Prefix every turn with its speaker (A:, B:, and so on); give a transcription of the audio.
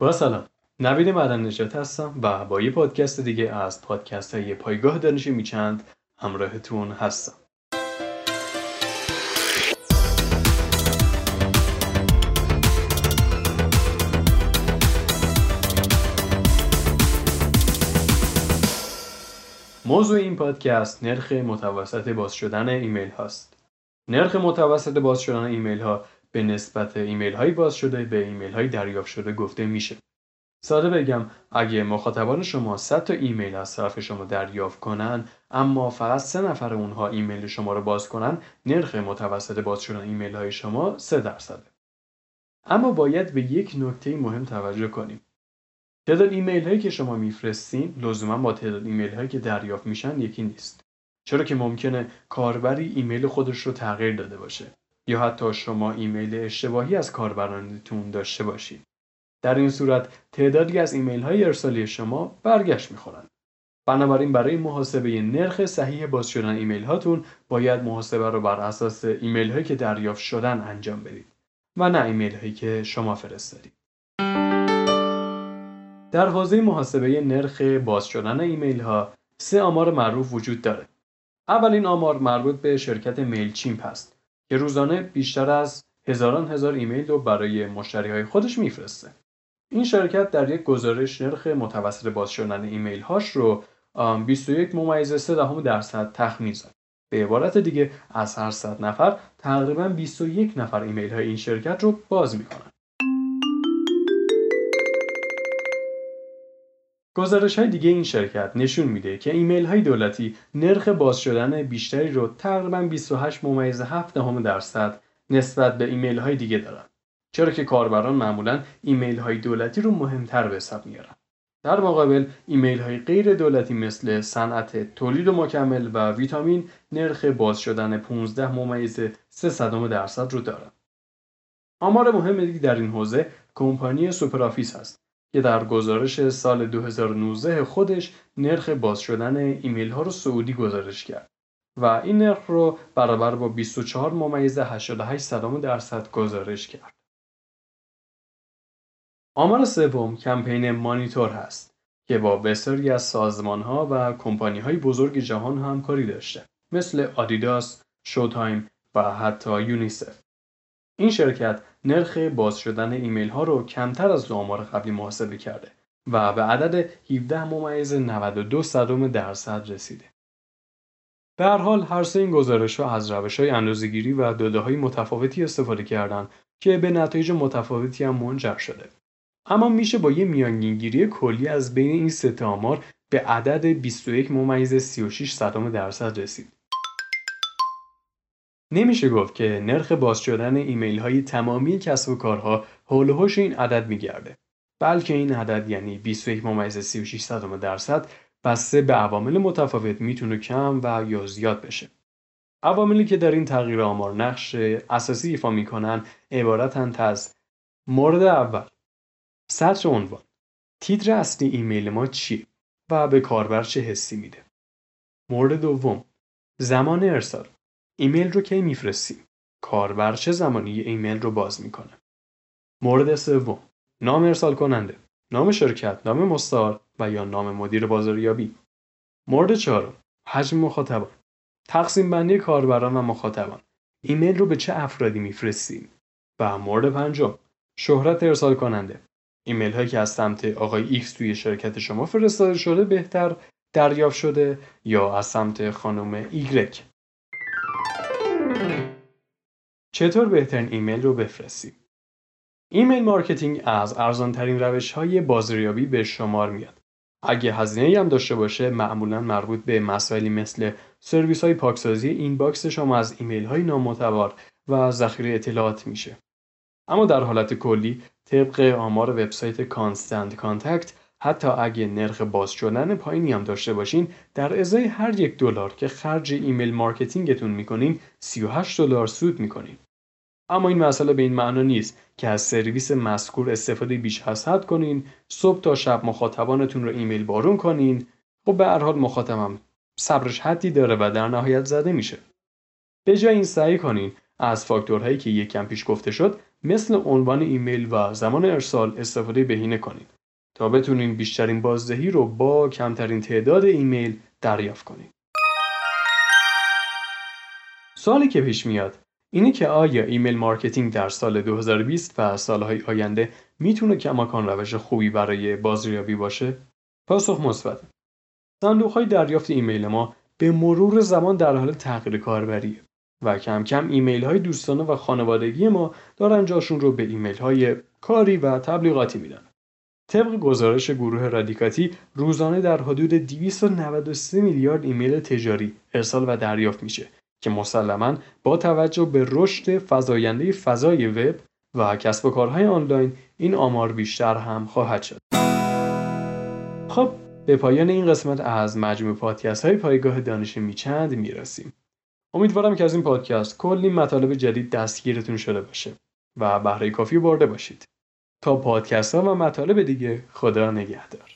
A: با سلام نوید مدن نجات هستم و با یه پادکست دیگه از پادکست های پایگاه دانشی میچند همراهتون هستم موضوع این پادکست نرخ متوسط باز شدن ایمیل هاست. نرخ متوسط باز شدن ایمیل ها به نسبت ایمیل های باز شده به ایمیل های دریافت شده گفته میشه. ساده بگم اگه مخاطبان شما 100 تا ایمیل از طرف شما دریافت کنن اما فقط سه نفر اونها ایمیل شما رو باز کنن نرخ متوسط باز شدن ایمیل های شما 3 درصده. اما باید به یک نکته مهم توجه کنیم. تعداد ایمیل هایی که شما میفرستین لزوما با تعداد ایمیل هایی که دریافت میشن یکی نیست چرا که ممکنه کاربری ایمیل خودش رو تغییر داده باشه یا حتی شما ایمیل اشتباهی از کاربرانتون داشته باشید. در این صورت تعدادی از ایمیل های ارسالی شما برگشت می‌خورن بنابراین برای محاسبه نرخ صحیح باز شدن ایمیل هاتون باید محاسبه رو بر اساس ایمیل هایی که دریافت شدن انجام بدید و نه ایمیل هایی که شما فرستادید. در حوزه محاسبه نرخ باز شدن ایمیل ها سه آمار معروف وجود داره. اولین آمار مربوط به شرکت میل چیمپ است که روزانه بیشتر از هزاران هزار ایمیل رو برای مشتری های خودش میفرسته. این شرکت در یک گزارش نرخ متوسط باز شدن ایمیل هاش رو 21 ممیز 3 دهم درصد تخمین زد. به عبارت دیگه از هر 100 نفر تقریبا 21 نفر ایمیل های این شرکت رو باز می‌کنن. گزارش های دیگه این شرکت نشون میده که ایمیل های دولتی نرخ باز شدن بیشتری رو تقریبا 28 ممیز 7 دهم درصد نسبت به ایمیل های دیگه دارن. چرا که کاربران معمولا ایمیل های دولتی رو مهمتر به حساب میارن. در مقابل ایمیل های غیر دولتی مثل صنعت تولید و مکمل و ویتامین نرخ باز شدن 15 ممیز 3 درصد رو دارن. آمار مهم دیگه در این حوزه کمپانی SuperOffice هست که در گزارش سال 2019 خودش نرخ باز شدن ایمیل ها رو صعودی گزارش کرد و این نرخ رو برابر با 24 ممیز 88 صدم درصد گزارش کرد. آمار سوم Campaign Monitor هست که با بسیاری از سازمان ها و کمپانی های بزرگ جهان همکاری داشته مثل آدیداس، Showtime و حتی یونیسف. این شرکت نرخ باز شدن ایمیل ها رو کمتر از دو آمار قبلی محاسبه کرده و به عدد 17 ممیز 92 صدم درصد رسیده. به هر حال هر سه این گزارش ها از روش های اندازه‌گیری و داده های متفاوتی استفاده کردند که به نتایج متفاوتی هم منجر شده. اما میشه با یه میانگینگیری کلی از بین این سه آمار به عدد 21 ممیز 36 صدم درصد رسید. نمیشه گفت که نرخ باز شدن ایمیل های تمامی کسب و کارها حول هوش این عدد میگرده. بلکه این عدد یعنی 21 ممیز 36 درصد بسته به عوامل متفاوت می‌تونه کم و یا زیاد بشه. عواملی که در این تغییر آمار نقش اساسی ایفا می‌کنن عبارتند از مورد اول سطر عنوان. تیتر اصلی ایمیل ما چیه و به کاربر چه حسی میده؟ مورد دوم زمان ارسال. ایمیل رو کی میفرستیم؟ کاربر چه زمانی ایمیل رو باز می‌کنه؟ مورد سوم. نام ارسال کننده. نام شرکت نام مستعار و یا نام مدیر بازاریابی. مورد چهارم. حجم مخاطبان. تقسیم بندی کاربران و مخاطبان. ایمیل رو به چه افرادی میفرستیم و مورد پنجم. شهرت ارسال کننده. ایمیل هایی که از سمت آقای ایکس توی شرکت شما فرستاده شده بهتر دریافت شده یا از سمت خانم ایگرک؟ چطور بهترین ایمیل رو بفرستیم؟ email marketing از ارزان ترین روش های بازاریابی به شمار میاد. اگه هزینه هم داشته باشه معمولا مربوط به مسائلی مثل سرویس های پاکسازی inbox شما از ایمیل های نامعتبر و ذخیره اطلاعات میشه. اما در حالت کلی طبق آمار وبسایت Constant Contact حتی اگه نرخ باز شدن پایینی هم داشته باشین در ازای هر یک دلار که خرج email marketing تون می‌کنین 38 دلار سود می‌کنین اما این مسئله به این معنا نیست که از سرویس مذکور استفاده بیش از حد کنین صبح تا شب مخاطبانتون رو ایمیل بارون کنین خب به هر حال مخاطبم صبرش حدی داره و در نهایت زده میشه به جای این سعی کنین از فاکتورهایی که یک کم پیش گفته شد مثل عنوان ایمیل و زمان ارسال استفاده بهینه کنید تا بتونین بیشترین بازدهی رو با کمترین تعداد ایمیل دریافت کنید. سوالی که پیش میاد اینه که آیا email marketing در سال 2020 و سالهای آینده می‌تونه کماکان روش خوبی برای بازاریابی باشه؟ پاسخ مثبت. صندوق های دریافت ایمیل ما به مرور زمان در حال تغییر کاربریه و کم کم ایمیل های دوستانه و خانوادگی ما دارن جاشون رو به ایمیل های کاری و تبلیغاتی میدن. طبق گزارش گروه رادیکاتی روزانه در حدود 293 میلیارد ایمیل تجاری ارسال و دریافت میشه که مسلما با توجه به رشد فزاینده فضای وب و کسب و کارهای آنلاین این آمار بیشتر هم خواهد شد. خب به پایان این قسمت از مجموع پادکست های پایگاه دانش میچند می‌رسیم. امیدوارم که از این پادکست کلی مطالب جدید دستگیرتون شده باشه و بهره کافی برده باشید. تا پادکست ها و مطالب دیگه خدا نگهدار.